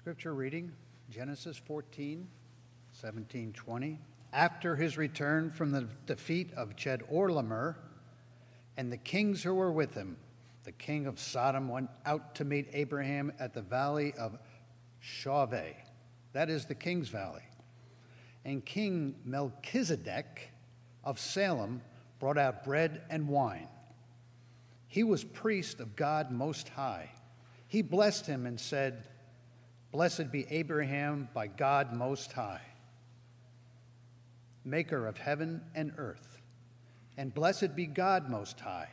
Scripture reading Genesis 14, 17, 20. After his return from the defeat of Chedorlaomer and the kings who were with him, the king of Sodom went out to meet Abraham at the valley of Shaveh, that is the king's valley. And King Melchizedek of Salem brought out bread and wine. He was priest of God Most High. He blessed him and said, Blessed be Abraham by God Most High, maker of heaven and earth. And blessed be God Most High,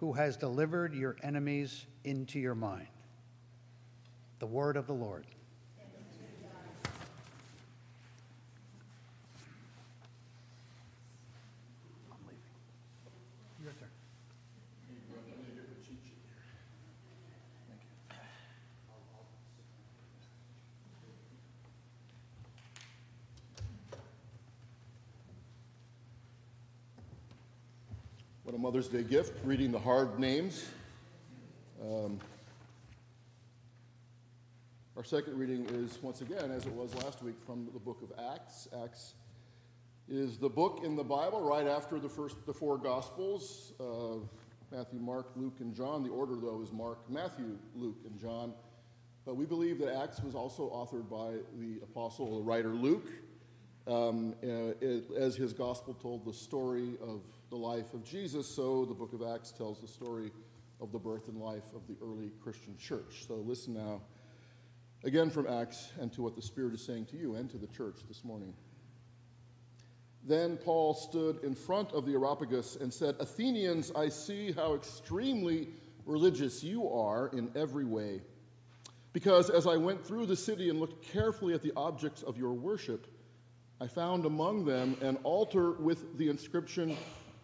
who has delivered your enemies into your mind. The word of the Lord. What a Mother's Day gift, reading the hard names. Um, our second reading is, once again, as it was last week, from the book of Acts. Acts is the book in the Bible right after the first, the four Gospels uh, Matthew, Mark, Luke, and John. The order, though, is Mark, Matthew, Luke, and John. But we believe that Acts was also authored by the apostle, the writer Luke, um, uh, it, as his gospel told the story of the life of Jesus, so the book of Acts tells the story of the birth and life of the early Christian church. So listen now again from Acts and to what the Spirit is saying to you and to the church this morning. Then Paul stood in front of the Areopagus and said, Athenians, I see how extremely religious you are in every way. Because as I went through the city and looked carefully at the objects of your worship, I found among them an altar with the inscription,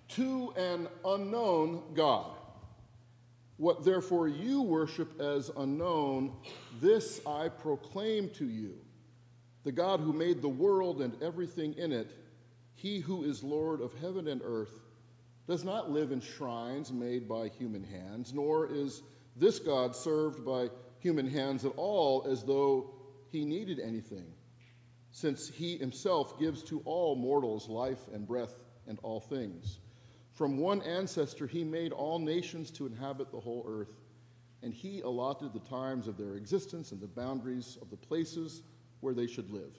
to an unknown God. What therefore you worship as unknown, this I proclaim to you. The God who made the world and everything in it, he who is Lord of heaven and earth, does not live in shrines made by human hands, nor is this God served by human hands at all as though he needed anything, since he himself gives to all mortals life and breath and all things. From one ancestor, he made all nations to inhabit the whole earth, and he allotted the times of their existence and the boundaries of the places where they should live,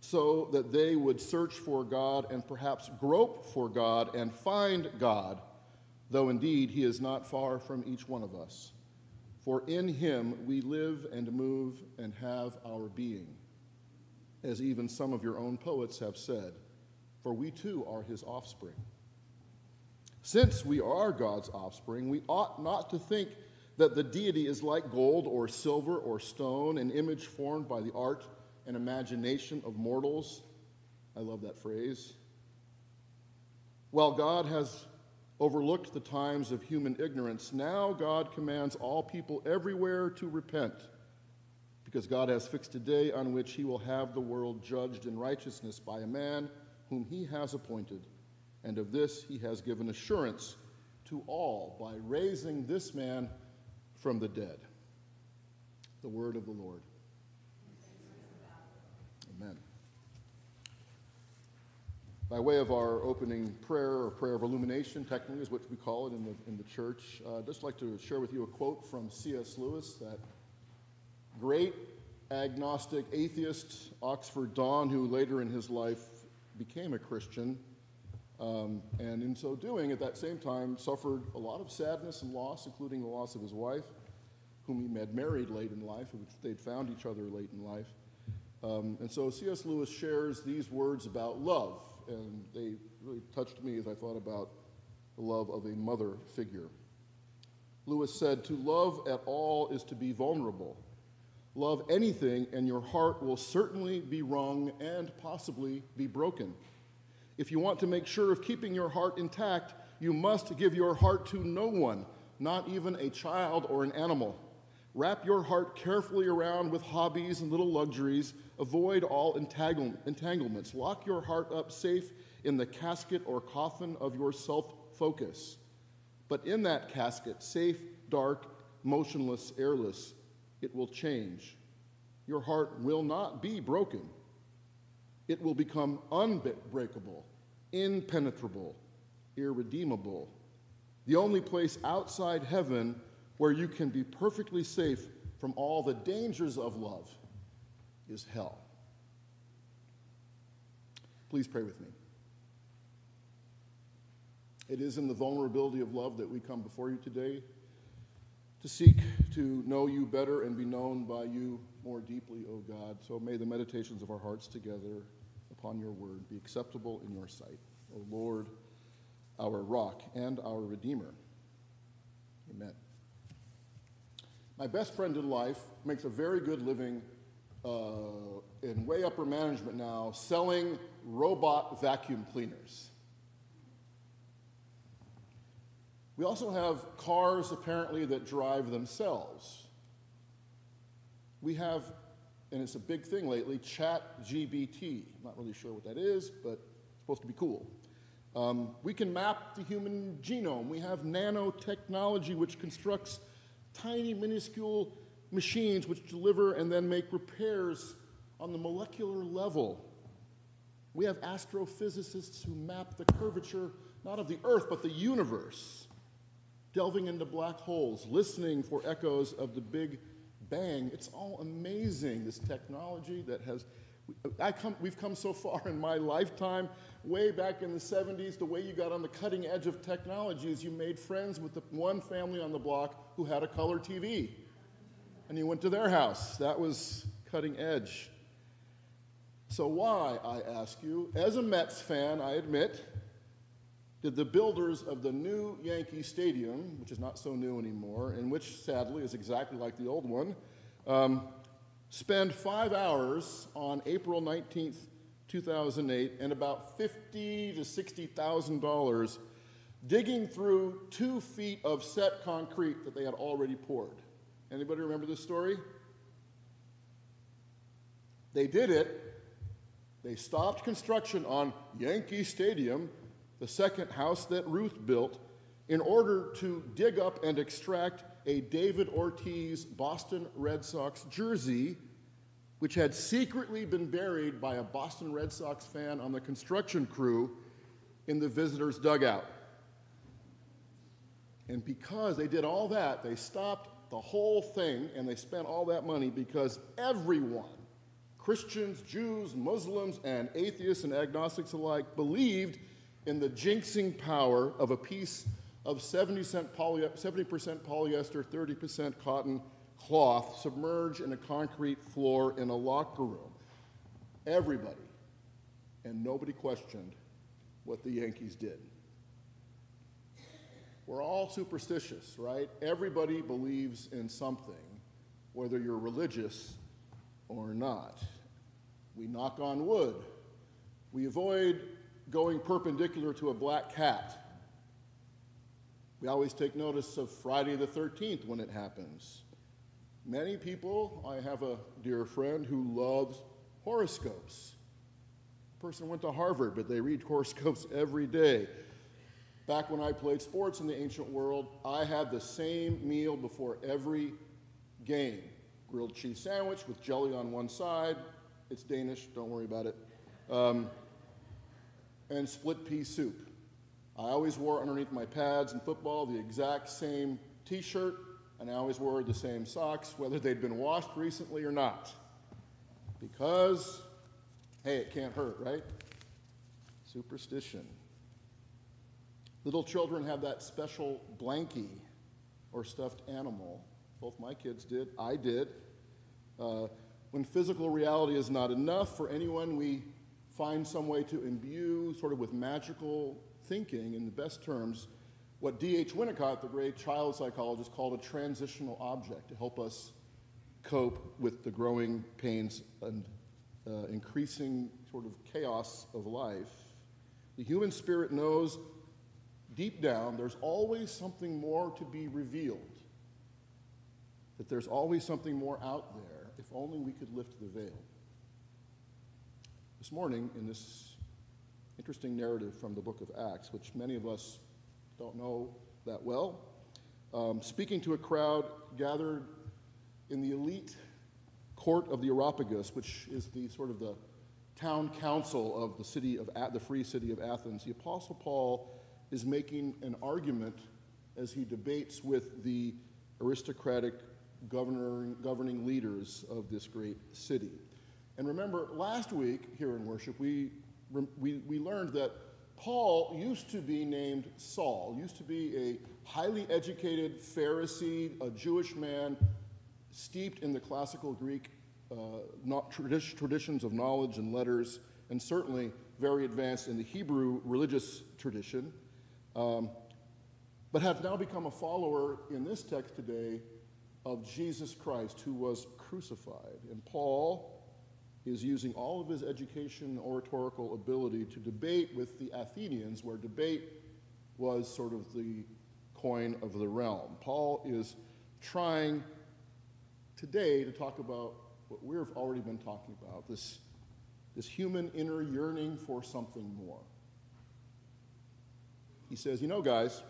so that they would search for God and perhaps grope for God and find God, though indeed he is not far from each one of us. For in him we live and move and have our being, as even some of your own poets have said, for we too are his offspring. Since we are God's offspring, we ought not to think that the deity is like gold or silver or stone, an image formed by the art and imagination of mortals. I love that phrase. While God has overlooked the times of human ignorance, now God commands all people everywhere to repent, because God has fixed a day on which he will have the world judged in righteousness by a man whom he has appointed and of this he has given assurance to all by raising this man from the dead. The word of the Lord. Amen. By way of our opening prayer, or prayer of illumination, technically is what we call it in the, in the church, uh, I'd just like to share with you a quote from C.S. Lewis, that great agnostic atheist, Oxford Don, who later in his life became a Christian. Um, and in so doing, at that same time, suffered a lot of sadness and loss, including the loss of his wife, whom he had married late in life, they'd found each other late in life. Um, and so C.S. Lewis shares these words about love, and they really touched me as I thought about the love of a mother figure. Lewis said, To love at all is to be vulnerable. Love anything, and your heart will certainly be wrung and possibly be broken. If you want to make sure of keeping your heart intact, you must give your heart to no one, not even a child or an animal. Wrap your heart carefully around with hobbies and little luxuries. Avoid all entanglements. Lock your heart up safe in the casket or coffin of your self focus. But in that casket, safe, dark, motionless, airless, it will change. your heart will not be broken. It will become unbreakable, impenetrable, irredeemable. The only place outside heaven where you can be perfectly safe from all the dangers of love is hell. Please pray with me. It is in the vulnerability of love that we come before you today to seek to know you better and be known by you more deeply, O God. So may the meditations of our hearts together upon your word be acceptable in your sight, O Lord, our rock and our Redeemer. Amen. My best friend in life makes a very good living uh, in way upper management now selling robot vacuum cleaners. We also have cars apparently that drive themselves. We have, and it's a big thing lately, Chat GBT. I'm not really sure what that is, but it's supposed to be cool. Um, we can map the human genome. We have nanotechnology, which constructs tiny, minuscule machines which deliver and then make repairs on the molecular level. We have astrophysicists who map the curvature not of the Earth, but the universe delving into black holes, listening for echoes of the Big Bang. It's all amazing, this technology that has. Come, we've come so far in my lifetime. Way back in the 70s, the way you got on the cutting edge of technology is you made friends with the one family on the block who had a color TV. And you went to their house. That was cutting edge. So, why, I ask you, as a Mets fan, I admit, did the builders of the new Yankee Stadium, which is not so new anymore, and which sadly is exactly like the old one, um, spend five hours on April 19th, 2008, and about fifty to sixty thousand dollars digging through two feet of set concrete that they had already poured. Anybody remember this story? They did it. They stopped construction on Yankee Stadium the second house that Ruth built, in order to dig up and extract a David Ortiz Boston Red Sox jersey, which had secretly been buried by a Boston Red Sox fan on the construction crew in the visitor's dugout. And because they did all that, they stopped the whole thing and they spent all that money because everyone, Christians, Jews, Muslims, and atheists and agnostics alike, believed in the jinxing power of a piece of 70 poly 70% polyester, 30% cotton cloth submerged in a concrete floor in a locker room. Everybody, and nobody questioned what the Yankees did. We're all superstitious, right? Everybody believes in something, whether you're religious or not. We knock on wood. We avoid going perpendicular to a black cat. We always take notice of Friday the 13th when it happens. Many people, I have a dear friend who loves horoscopes. Person went to Harvard, but they read horoscopes every day. Back when I played sports in the ancient world, I had the same meal before every game grilled cheese sandwich with jelly on one side. It's Danish, don't worry about it. Um, and split pea soup. I always wore underneath my pads in football the exact same t shirt, and I always wore the same socks, whether they'd been washed recently or not. Because, hey, it can't hurt, right? Superstition. Little children have that special blankie or stuffed animal. Both my kids did. I did. Uh, when physical reality is not enough for anyone, we find some way to imbue, sort of with magical thinking, in the best terms, what D.H. Winnicott, the great child psychologist, called a transitional object to help us cope with the growing pains and uh, increasing sort of chaos of life. The human spirit knows deep down there's always something more to be revealed, that there's always something more out there if only we could lift the veil. This morning, in this interesting narrative from the book of Acts, which many of us don't know that well, um, speaking to a crowd gathered in the elite court of the Areopagus, which is the sort of the town council of the city of the free city of Athens, the Apostle Paul is making an argument as he debates with the aristocratic governing, governing leaders of this great city. And remember, last week here in worship, we, we, we learned that Paul used to be named Saul, used to be a highly educated Pharisee, a Jewish man steeped in the classical Greek uh, traditions of knowledge and letters, and certainly very advanced in the Hebrew religious tradition, um, but has now become a follower in this text today of Jesus Christ, who was crucified. And Paul is using all of his education oratorical ability to debate with the Athenians, where debate was sort of the coin of the realm. Paul is trying today to talk about what we've already been talking about this, this human inner yearning for something more. He says, You know, guys,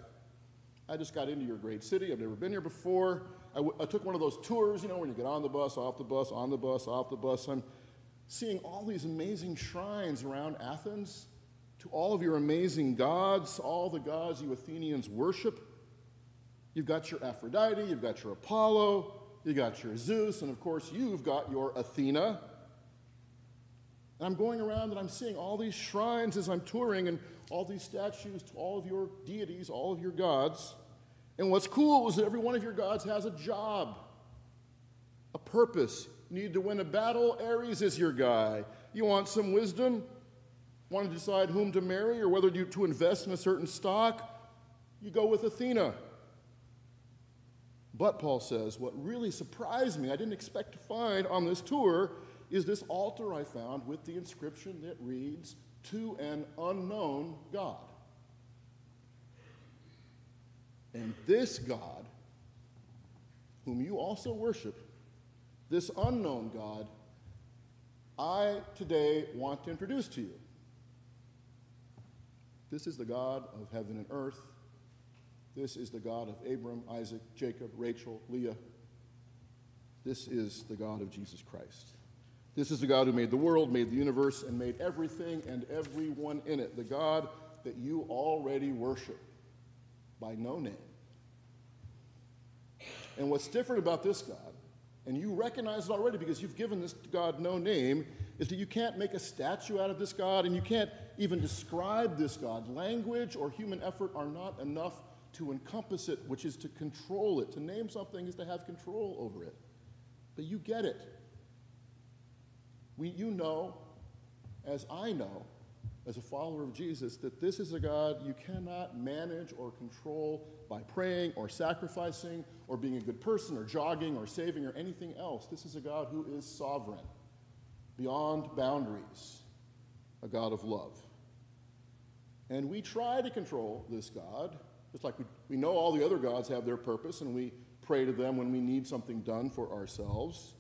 I just got into your great city. I've never been here before. I, took one of those tours, you know, when you get on the bus, off the bus, on the bus, off the bus. I'm seeing all these amazing shrines around Athens to all of your amazing gods, all the gods you Athenians worship. You've got your Aphrodite, you've got your Apollo, you got your Zeus, and of course, you've got your Athena. And I'm going around and I'm seeing all these shrines as I'm touring and all these statues to all of your deities, all of your gods. And what's cool is that every one of your gods has a job, a purpose. Need to win a battle, Ares is your guy. You want some wisdom? Want to decide whom to marry or whether to invest in a certain stock? You go with Athena. But, Paul says, what really surprised me, I didn't expect to find on this tour, is this altar I found with the inscription that reads, To an unknown God. And this God, whom you also worship, this unknown God, I today want to introduce to you. This is the God of heaven and earth. This is the God of Abram, Isaac, Jacob, Rachel, Leah. This is the God of Jesus Christ. This is the God who made the world, made the universe, and made everything and everyone in it. The God that you already worship by no name. And what's different about this God, and you recognize it already because you've given this God no name, is that you can't make a statue out of this God and you can't even describe this God. Language or human effort are not enough to encompass it, which is to control it. To name something is to have control over it. But you get it. We, you know, as I know, as a follower of Jesus, that this is a God you cannot manage or control by praying or sacrificing or being a good person or jogging or saving or anything else. This is a God who is sovereign, beyond boundaries, a God of love. And we try to control this God, just like we, we know all the other gods have their purpose and we pray to them when we need something done for ourselves.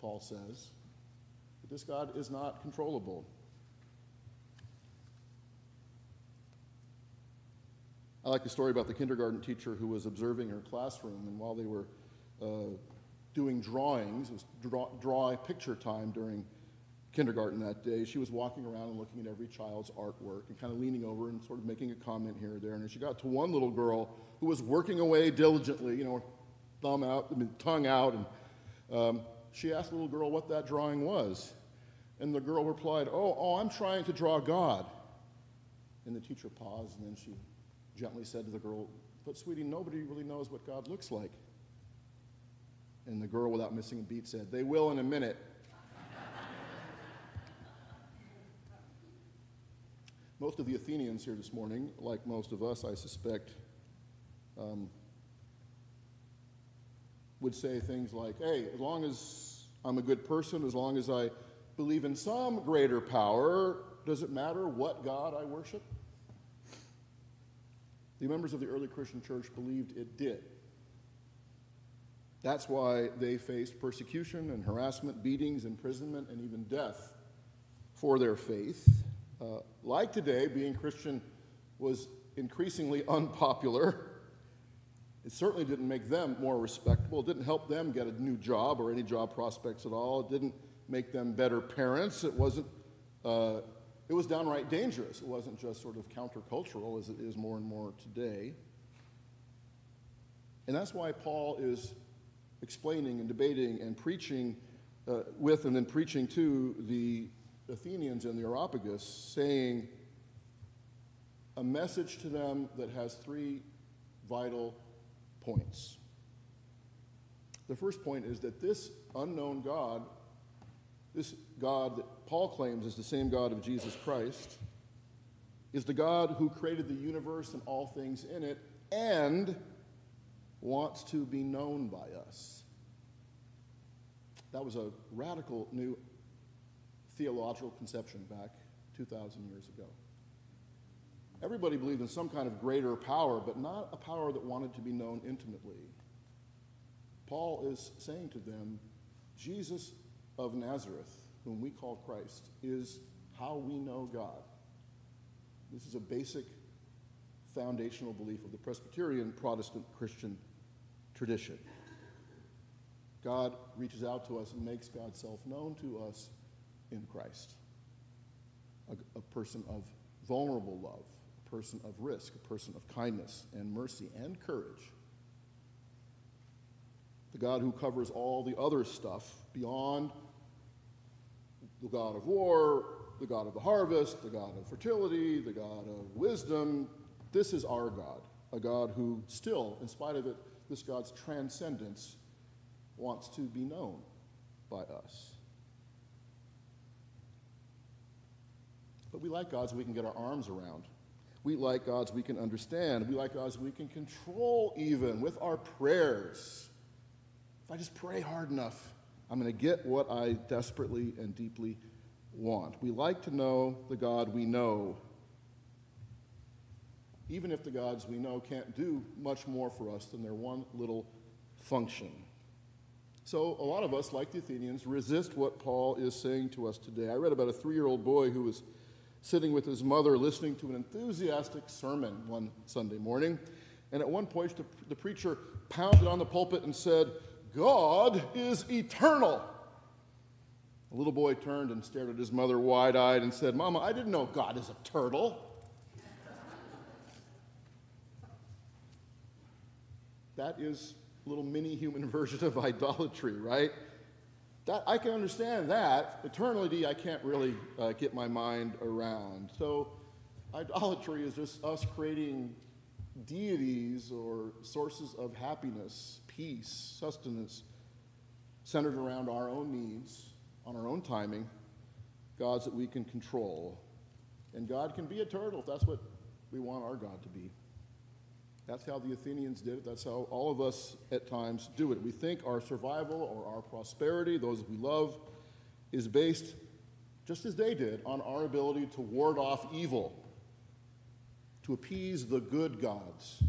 Paul says. But this God is not controllable. I like the story about the kindergarten teacher who was observing her classroom, and while they were uh, doing drawings, it was draw, draw picture time during kindergarten that day, she was walking around and looking at every child's artwork and kind of leaning over and sort of making a comment here or there. And she got to one little girl who was working away diligently, you know, thumb out, I mean, tongue out, and um, she asked the little girl what that drawing was. And the girl replied, Oh, oh, I'm trying to draw God. And the teacher paused and then she gently said to the girl, But sweetie, nobody really knows what God looks like. And the girl, without missing a beat, said, They will in a minute. most of the Athenians here this morning, like most of us, I suspect, um, would say things like, Hey, as long as I'm a good person, as long as I believe in some greater power, does it matter what God I worship? The members of the early Christian church believed it did. That's why they faced persecution and harassment, beatings, imprisonment, and even death for their faith. Uh, like today, being Christian was increasingly unpopular. It certainly didn't make them more respectable. It didn't help them get a new job or any job prospects at all. It didn't make them better parents. It wasn't. Uh, it was downright dangerous. It wasn't just sort of countercultural as it is more and more today. And that's why Paul is explaining and debating and preaching uh, with and then preaching to the Athenians in the Areopagus, saying a message to them that has three vital points. The first point is that this unknown God, this God that Paul claims is the same God of Jesus Christ, is the God who created the universe and all things in it and wants to be known by us. That was a radical new theological conception back 2,000 years ago. Everybody believed in some kind of greater power, but not a power that wanted to be known intimately. Paul is saying to them, Jesus of Nazareth, whom we call Christ, is how we know God. This is a basic foundational belief of the Presbyterian Protestant Christian tradition. God reaches out to us and makes God's self known to us in Christ. A, a person of vulnerable love, a person of risk, a person of kindness and mercy and courage. The God who covers all the other stuff beyond the God of war, the God of the harvest, the God of fertility, the God of wisdom. This is our God, a God who still, in spite of it, this God's transcendence, wants to be known by us. But we like gods we can get our arms around. We like gods we can understand. We like gods we can control even with our prayers. If I just pray hard enough, I'm going to get what I desperately and deeply want. We like to know the God we know, even if the gods we know can't do much more for us than their one little function. So, a lot of us, like the Athenians, resist what Paul is saying to us today. I read about a three year old boy who was sitting with his mother listening to an enthusiastic sermon one Sunday morning. And at one point, the, the preacher pounded on the pulpit and said, God is eternal. The little boy turned and stared at his mother wide eyed and said, Mama, I didn't know God is a turtle. that is a little mini human version of idolatry, right? That, I can understand that. Eternity, I can't really uh, get my mind around. So, idolatry is just us creating deities or sources of happiness, peace, sustenance, centered around our own needs, on our own timing, gods that we can control. And God can be a turtle if that's what we want our God to be. That's how the Athenians did it. That's how all of us at times do it. We think our survival or our prosperity, those we love, is based, just as they did, on our ability to ward off evil, to appease the good gods.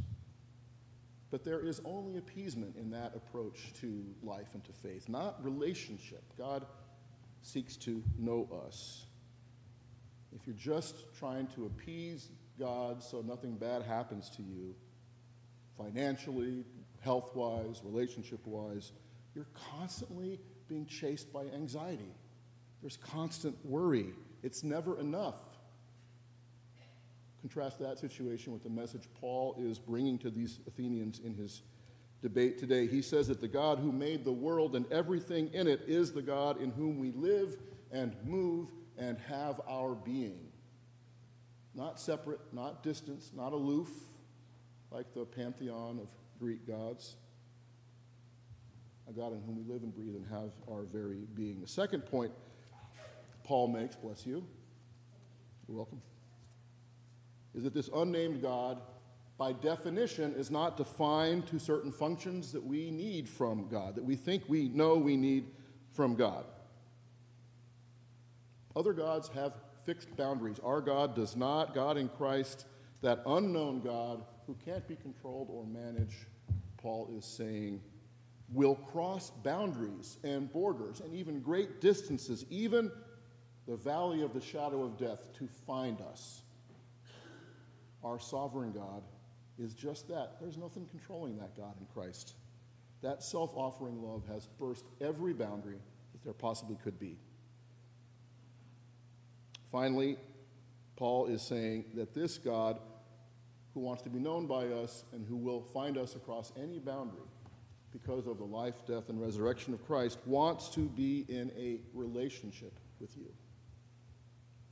But there is only appeasement in that approach to life and to faith, not relationship. God seeks to know us. If you're just trying to appease God so nothing bad happens to you, financially, health wise, relationship wise, you're constantly being chased by anxiety. There's constant worry. It's never enough. Contrast that situation with the message Paul is bringing to these Athenians in his debate today. He says that the God who made the world and everything in it is the God in whom we live and move and have our being. Not separate, not distant, not aloof, like the pantheon of Greek gods, a God in whom we live and breathe and have our very being. The second point Paul makes, bless you, you're welcome, is that this unnamed God, by definition, is not defined to certain functions that we need from God, that we think we know we need from God. Other gods have fixed boundaries. Our God does not. God in Christ, that unknown God, who can't be controlled or managed, Paul is saying, will cross boundaries and borders and even great distances, even the valley of the shadow of death, to find us. Our sovereign God is just that. There's nothing controlling that God in Christ. That self offering love has burst every boundary that there possibly could be. Finally, Paul is saying that this God, who wants to be known by us and who will find us across any boundary because of the life, death, and resurrection of Christ, wants to be in a relationship with you.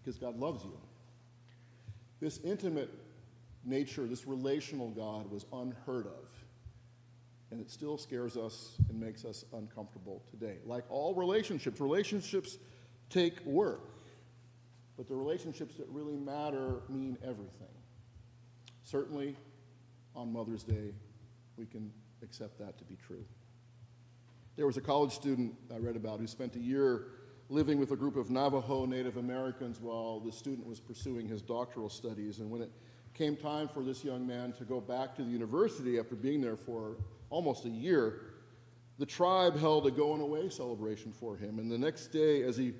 Because God loves you. This intimate nature, this relational God, was unheard of. And it still scares us and makes us uncomfortable today. Like all relationships, relationships take work. But the relationships that really matter mean everything. Certainly, on Mother's Day, we can accept that to be true. There was a college student I read about who spent a year living with a group of Navajo Native Americans while the student was pursuing his doctoral studies. And when it came time for this young man to go back to the university after being there for almost a year, the tribe held a going away celebration for him. And the next day, as he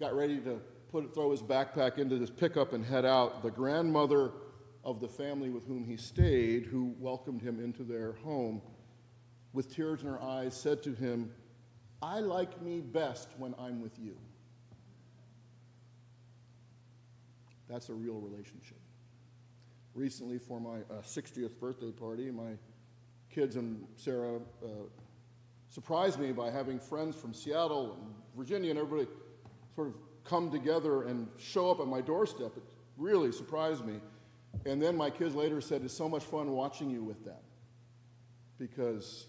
got ready to put, throw his backpack into his pickup and head out, the grandmother of the family with whom he stayed, who welcomed him into their home, with tears in her eyes, said to him, I like me best when I'm with you. That's a real relationship. Recently, for my uh, 60th birthday party, my kids and Sarah uh, surprised me by having friends from Seattle and Virginia and everybody sort of come together and show up at my doorstep. It really surprised me. And then my kids later said, It's so much fun watching you with them because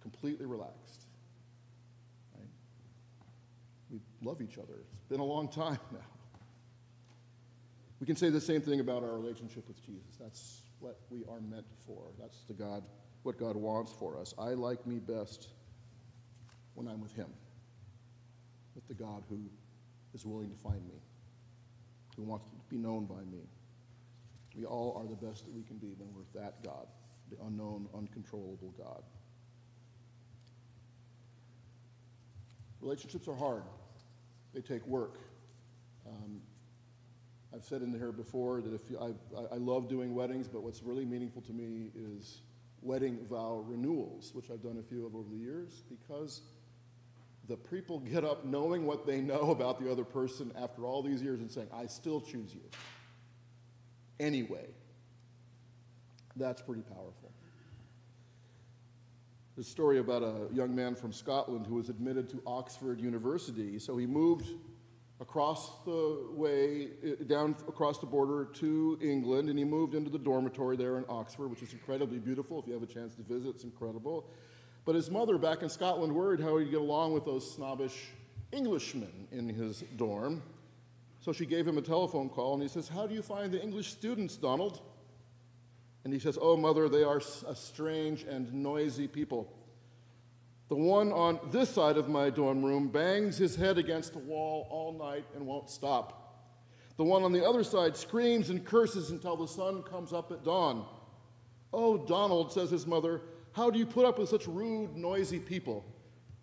completely relaxed. Right? We love each other. It's been a long time now. We can say the same thing about our relationship with Jesus. That's what we are meant for. That's the God, what God wants for us. I like me best when I'm with Him, with the God who is willing to find me, who wants to be known by me. We all are the best that we can be when we're with that God, the unknown, uncontrollable God. Relationships are hard, they take work. Um, I've said in here before that if you, I, I love doing weddings, but what's really meaningful to me is wedding vow renewals, which I've done a few of over the years, because the people get up knowing what they know about the other person after all these years and saying, I still choose you. Anyway, that's pretty powerful. A story about a young man from Scotland who was admitted to Oxford University. So he moved across the way, uh, down across the border to England, and he moved into the dormitory there in Oxford, which is incredibly beautiful. If you have a chance to visit, it's incredible. But his mother back in Scotland worried how he'd get along with those snobbish Englishmen in his dorm. So she gave him a telephone call and he says, How do you find the English students, Donald? And he says, Oh, mother, they are a strange and noisy people. The one on this side of my dorm room bangs his head against the wall all night and won't stop. The one on the other side screams and curses until the sun comes up at dawn. Oh, Donald, says his mother, how do you put up with such rude, noisy people?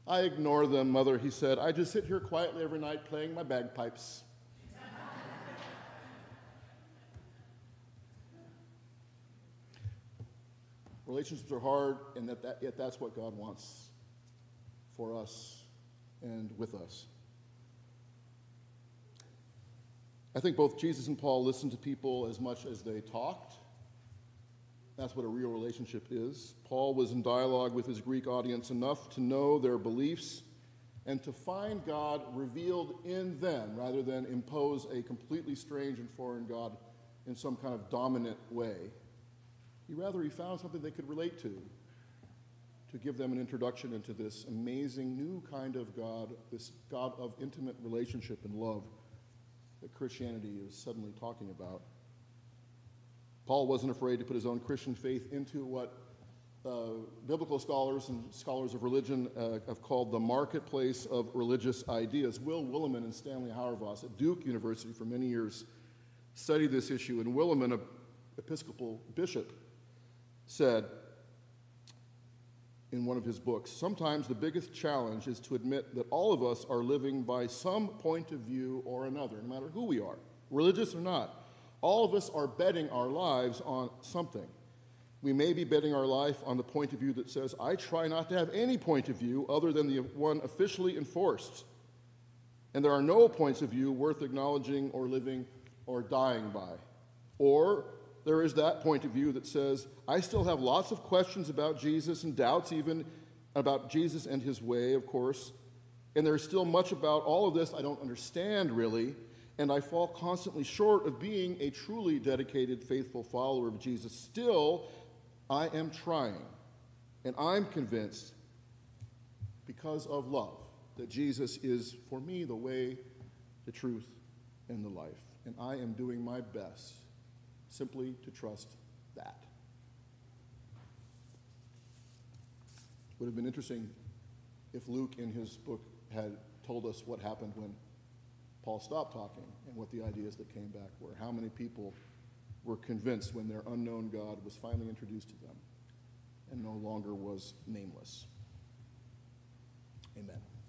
I ignore them, mother, he said. I just sit here quietly every night playing my bagpipes. Relationships are hard, and that, that, yet that's what God wants for us and with us. I think both Jesus and Paul listened to people as much as they talked. That's what a real relationship is. Paul was in dialogue with his Greek audience enough to know their beliefs and to find God revealed in them rather than impose a completely strange and foreign God in some kind of dominant way. He rather he found something they could relate to to give them an introduction into this amazing new kind of God, this God of intimate relationship and love that Christianity is suddenly talking about. Paul wasn't afraid to put his own Christian faith into what uh, biblical scholars and scholars of religion uh, have called the marketplace of religious ideas. Will Willimon and Stanley Hauerwas at Duke University for many years studied this issue, and Willimon, an Episcopal bishop, said in one of his books sometimes the biggest challenge is to admit that all of us are living by some point of view or another, no matter who we are, religious or not. All of us are betting our lives on something. We may be betting our life on the point of view that says, I try not to have any point of view other than the one officially enforced. And there are no points of view worth acknowledging or living or dying by. Or there is that point of view that says, I still have lots of questions about Jesus and doubts even about Jesus and his way, of course. And there's still much about all of this I don't understand really. And I fall constantly short of being a truly dedicated, faithful follower of Jesus. Still, I am trying. And I'm convinced, because of love, that Jesus is, for me, the way, the truth, and the life. And I am doing my best simply to trust that. Would have been interesting if Luke, in his book, had told us what happened when Paul stopped talking and what the ideas that came back were. How many people were convinced when their unknown God was finally introduced to them and no longer was nameless. Amen.